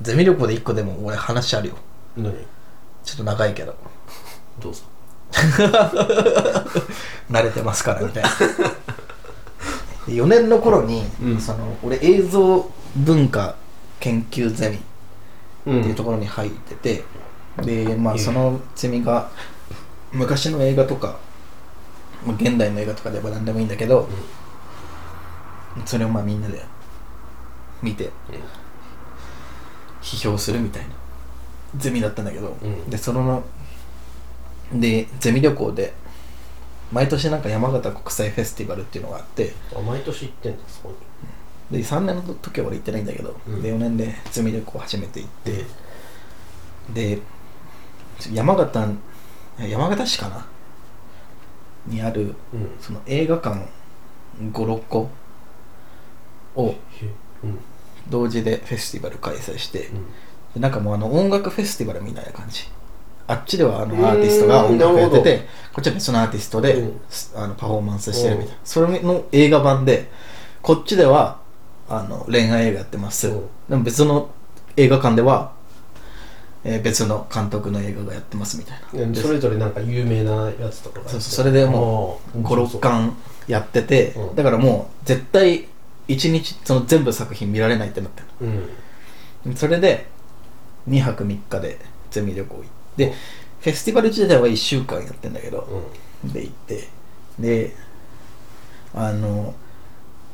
ゼミ旅行で一個でも俺話あるよ。何？ちょっと長いけど。どうぞ。慣れてますからみたいな。4年の頃に、うん。その俺映像文化研究ゼミっうていうところに入ってて、でまあそのゼミが昔の映画とかまあ現代の映画とかでも何でもいいんだけど、それをまあみんなで見て批評するみたいな。ゼミだったんだけど、うん。でそのでゼミ旅行で毎年なんか山形国際フェスティバルっていうのがあって。あ毎年行ってんだそこにで3年の時は俺行ってないんだけど、うん。で4年でゼミ旅行初めて行って、で山形山形市かな？にあるうん。その映画館56個をへうん同時でフェスティバル開催して、うん。でなんかもうあの音楽フェスティバルみたいな感じ。あっちではあのアーティストが音楽やっててこっちは別のアーティストで、うん。すあのパフォーマンスしてるみたいな。うんそれの映画版でこっちではあの恋愛映画やってます、うん。でも別の映画館では、えー別の監督の映画がやってますみたいな。でそれぞれなんか有名なやつとかがそうそうそれでもうあー。56巻やってて、うん。だからもう絶対1日その全部作品見られないってなってるうん。それで2泊3日でゼミ旅行行ってフェスティバル自体は1週間やってんだけど、で行ってであの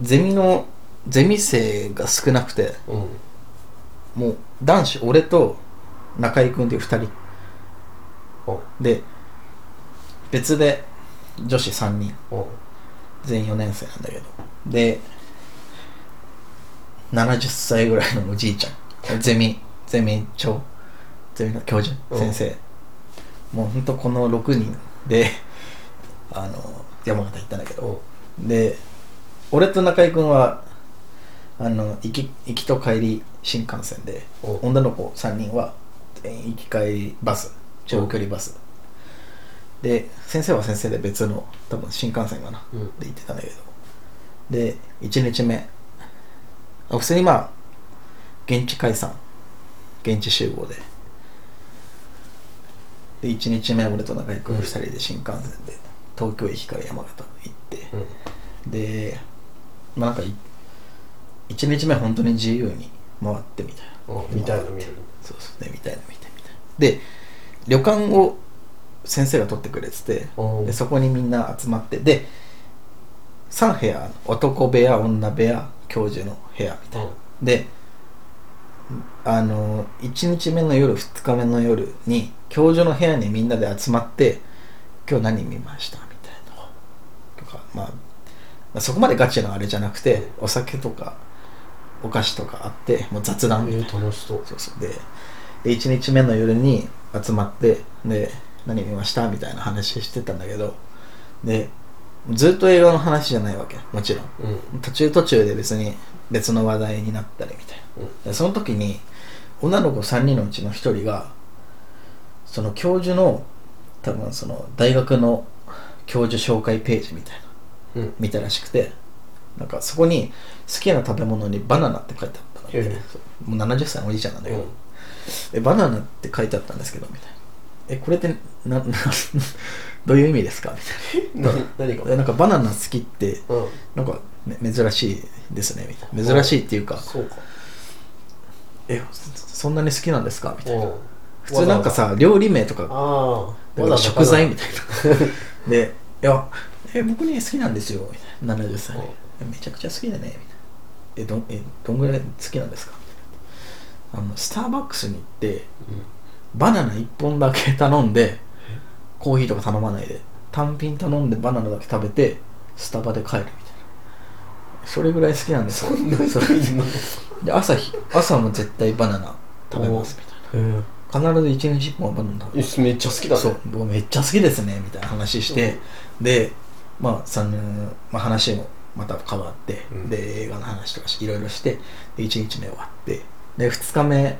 ゼミのゼミ生が少なくてうん。うんもう男子俺と中居君っていう2人。あで別で女子3人。あ全員4年生なんだけど。で70歳ぐらいのおじいちゃん。ゼミゼミ長。ゼミの教授うん先生。もうほんとこの6人であの山形行ったんだけど。で俺と中居君はあの行き行きと帰り新幹線でうん女の子3人は行き帰りバス長距離バス。で先生は先生で別の多分新幹線かな、うん。で行ってたんだけど。で1日目あ普通にまあ現地解散。現地集合で。で1日目俺と中居君2人で新幹線で東京駅から山形行って、うん。でまあなんかい1日目本当に自由に回ってみたいな。うん見たいの見る。そうそうねみたいなみたいみたいな。で旅館を先生が取ってくれててう。んでそこにみんな集まって。で3部屋男部屋女部屋教授の部屋みたいな。であの1日目の夜2日目の夜に教授の部屋にみんなで集まって今日何見ましたみたいな。とか、まあ、まあそこまでガチなあれじゃなくてお酒とかお菓子とかあってもう雑談みたいな。えー楽しそう。そうそう。でで1日目の夜に集まってで何見ましたみたいな話してたんだけどでずっと映画の話じゃないわけ。もちろん。うん。途中途中で別に別の話題になったりみたいな。うん。でその時に女の子3人のうちの1人がその教授の多分その大学の教授紹介ページみたいなうん。見たらしくてなんかそこに好きな食べ物にバナナって書いてあったの、へえ。そう。もう70歳のおじいちゃんなんだけど、うん。えバナナって書いてあったんですけどみたいな。えこれってななどういう意味ですか？みたいな何が？なんかバナナ好きってうん。なんか、ね、珍しいですねみたいな。珍しいっていうか。そうか。えそそんなに好きなんですか？みたいな。うん。普通なんかさ料理名とか食材みたいな。でいやえ僕ね好きなんですよみたいな。70歳。めちゃくちゃ好きだねみたいな。えどんえどんぐらい好きなんですか？あのスターバックスに行ってバナナ1本だけ頼んでコーヒーとか頼まないで単品頼んでバナナだけ食べてスタバで帰るみたいな。それぐらい好きなんですよ。そんなそれ。で朝日朝も絶対バナナ食べますみたいな。へ必ず1日1本はバナナ食べるえめっちゃ好きだね。そう。僕めっちゃ好きですねみたいな話して、でまあ3年、まあ、話もまた変わって、うん。で映画の話とかしいろいろしてで1日目終わってで2日目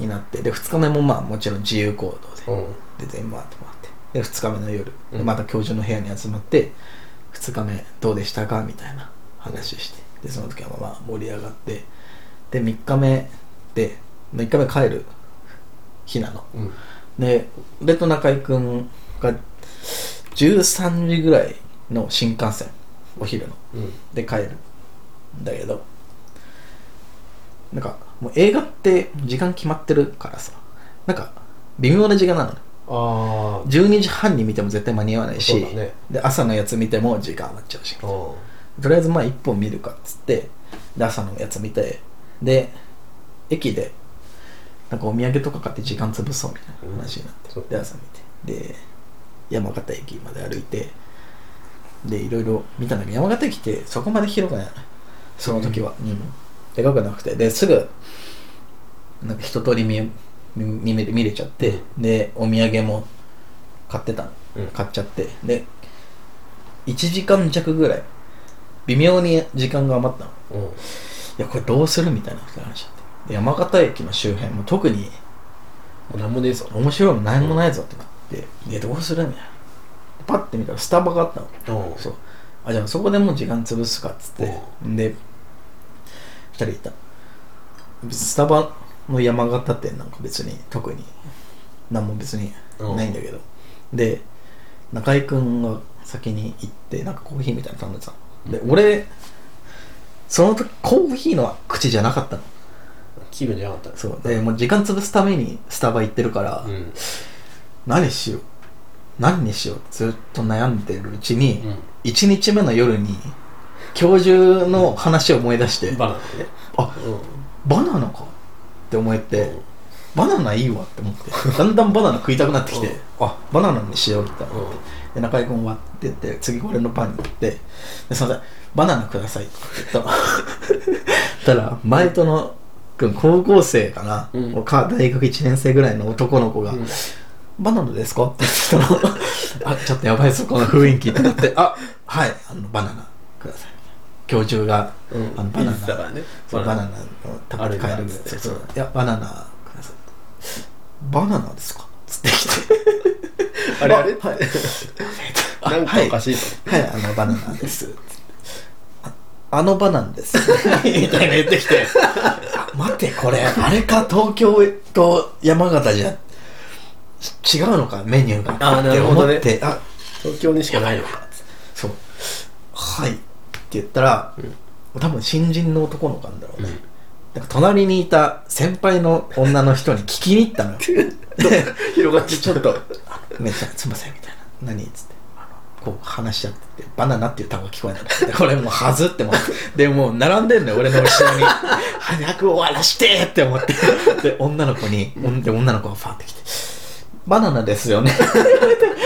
になってで2日目もまあもちろん自由行動で、うん。で全部回って回ってで2日目の夜、うん。でまた教授の部屋に集まって2日目どうでしたか？みたいな話してでその時はまあ盛り上がってで3日目でで1回目帰る日なの。うん。で俺と中居君が13時ぐらいの新幹線お昼の。うん。で帰るんだけどなんかもう映画って時間決まってるからさ。なんか微妙な時間なのね。ああ12時半に見ても絶対間に合わないし、ね。で朝のやつ見ても時間余っちゃうし。うん。とりあえずまあ1本見るかっつってで朝のやつ見てで駅でなんかお土産とか買って時間潰そうみたいな話になって、うん。で朝見て。で山形駅まで歩いてでいろいろ見たんだけど山形駅ってそこまで広くないその時は、うんでかくなくてですぐなんか一通り見見見れ見れちゃって、でお土産も買ってたの、うん。買っちゃって。で1時間弱ぐらい微妙に時間が余ったの。うん。いやこれどうするみたいな話ってで山形駅の周辺も特にもうなんもねえぞ。面白いの何もないぞってなって、いやどうするみたいな。パッて見たらスタバがあったの。うん。そう。あじゃあそこでもう時間潰すかっつって。で2人いた。スタバの山形店なんか別に特に何も別にないんだけど。で中居君が先に行ってなんかコーヒーみたいなの頼んでたの。で俺その時コーヒーの口じゃなかったの。気分じゃなかったそう。でもう時間潰すためにスタバ行ってるから、うん。何しよう？何にしよう？ずっと悩んでるうちに、うん。1日目の夜に教授の話を思い出して、バナナね。あうバナナかって思えて、うん。バナナいいわって思ってだんだんバナナ食いたくなってきて、うん。あバナナにしようって思って、うん。で中居君割ってって次俺のパンに行ってですいませんバナナくださいって言った。のたら前との君高校生かな、うん。か大学1年生ぐらいの男の子が、ん。バナナですか？って言ってたの。あちょっと。やばいぞこの雰囲気ってなってあはいあのバナナください教授が、うん。あのバナナ。ねバナナ。を食べて帰るんだっつってそう。いやバナナ。くださいバナナですか？つってきて。あれあれ？はい。あ なんかおかしいとはい、はい、あのバナナです。ああのバナナです。みたいな言ってきて。あ待ってこれあれか東京と山形じゃ違うのか？メニューが。あーなるほどね。って思ってあ東京にしかないのか。そう。はい言ったら、多分新人の男の子なんだろうね、なんか隣にいた先輩の女の人に聞きに行ったのよ。で 広がってちょっとあ「めっちゃすいません」みたいな「何?」っつってこう話しちゃってて「バナナ」っていう単語が聞こえないでこれもうはずって思って。でもう並んでんのよ俺の後ろに。早く終わらしてって思って。で女の子にで女の子がファーって来て「バナナですよね」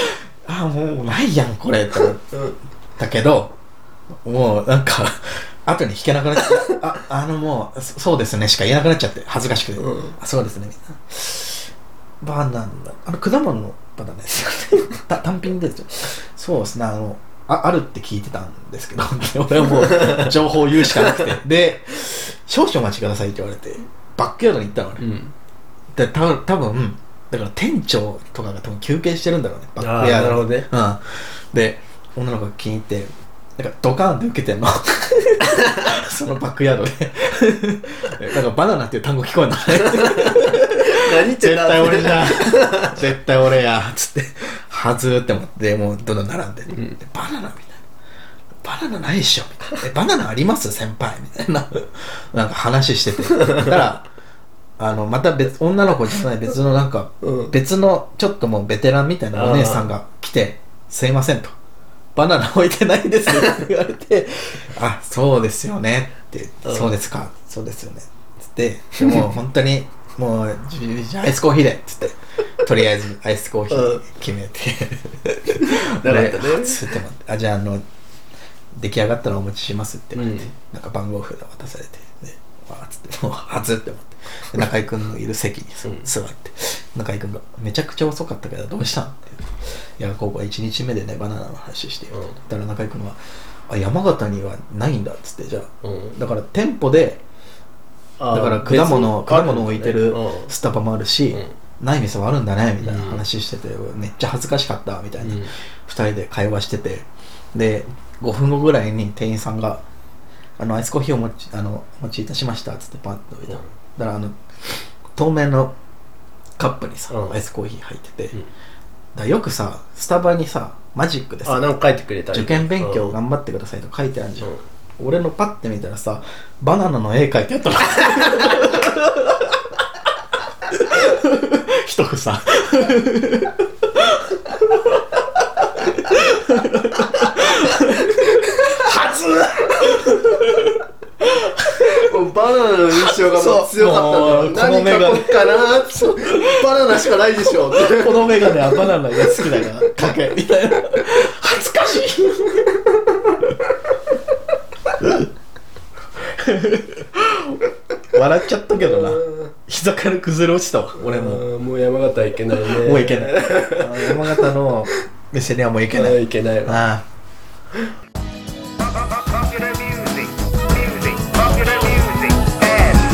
あもうないやんこれ。って思ったけどもうなんか 後に弾けなくなっちゃって。ああのもうそそうですね。しか言えなくなっちゃって恥ずかしくて、うん。あそうですね。みたいなバナナ。あの果物のバナナですよ 単品ですよ。そうですね。あのああるって聞いてたんですけど 俺はもう情報を言うしかなくて。で少々お待ちくださいって言われてバックヤードに行ったのね、うん。でた多分だから店長とかが多分休憩してるんだろうね。バックヤード。なるほどね。うん、で女の子が気に入ってなんかドカーンって受けてんの。そのバックヤードで。なんかバナナっていう単語聞こえんの。何言ってんだ。絶対俺じゃん。絶対俺や。つって。はずーって思ってもうどんどん並んで,、ん。でバナナみたいな。バナナないっしょ。みたいなえバナナあります？先輩。みたいな。なんか話してて。だからあのまた別女の子じゃない別のなんか、うん。別のちょっともうベテランみたいなお姉さんが来て「すいません」と「バナナ置いてないです」っ て言われて「あそうですよね」ってそうですか。そうですよね」つってでもう本当にもうアイスコーヒーでっつって。とりあえずアイスコーヒー決めて。なかったね。でつってあじゃああの出来上がったらお持ちしますって言われて、うん。なんか番号札渡されて。でわーっつってもうはずって思って。で中居君のいる席にうん。座って中居君が「めちゃくちゃ遅かったけどどうしたん?」って言って「いやここは1日目でねバナナの話してよ」うん。だから中居君は「あ山形にはないんだ」っつって。じゃあうん。だから店舗でだから果物果物を置いてるスタバもあるし、ない店はあるんだねみたいな話してて、めっちゃ恥ずかしかったみたいな、うん。2人で会話してて。で5分後ぐらいに店員さんが「あのアイスコーヒーをお持ちあのお持ちいたしました」っつってパッと置いた、うんだからあの透明のカップにさ、うん。アイスコーヒー入ってて、うん。だよくさスタバにさマジックでさあなんか書いてくれた。り受験勉強うん。頑張ってくださいとか書いてあるじゃん。俺のパッて見たらさバナナの絵描いてあったの。一房もうバナナの印象がもう強かった何書こうかなって。バナナしかないでしょ。このメガネはバナナが好きだから描けみたいな。恥ずかしい。笑っちゃったけどな。膝から崩れ落ちたわ俺も。もう山形はいけないね。もういけない。あ山形の店にはもう行けない。いけないわ。ああ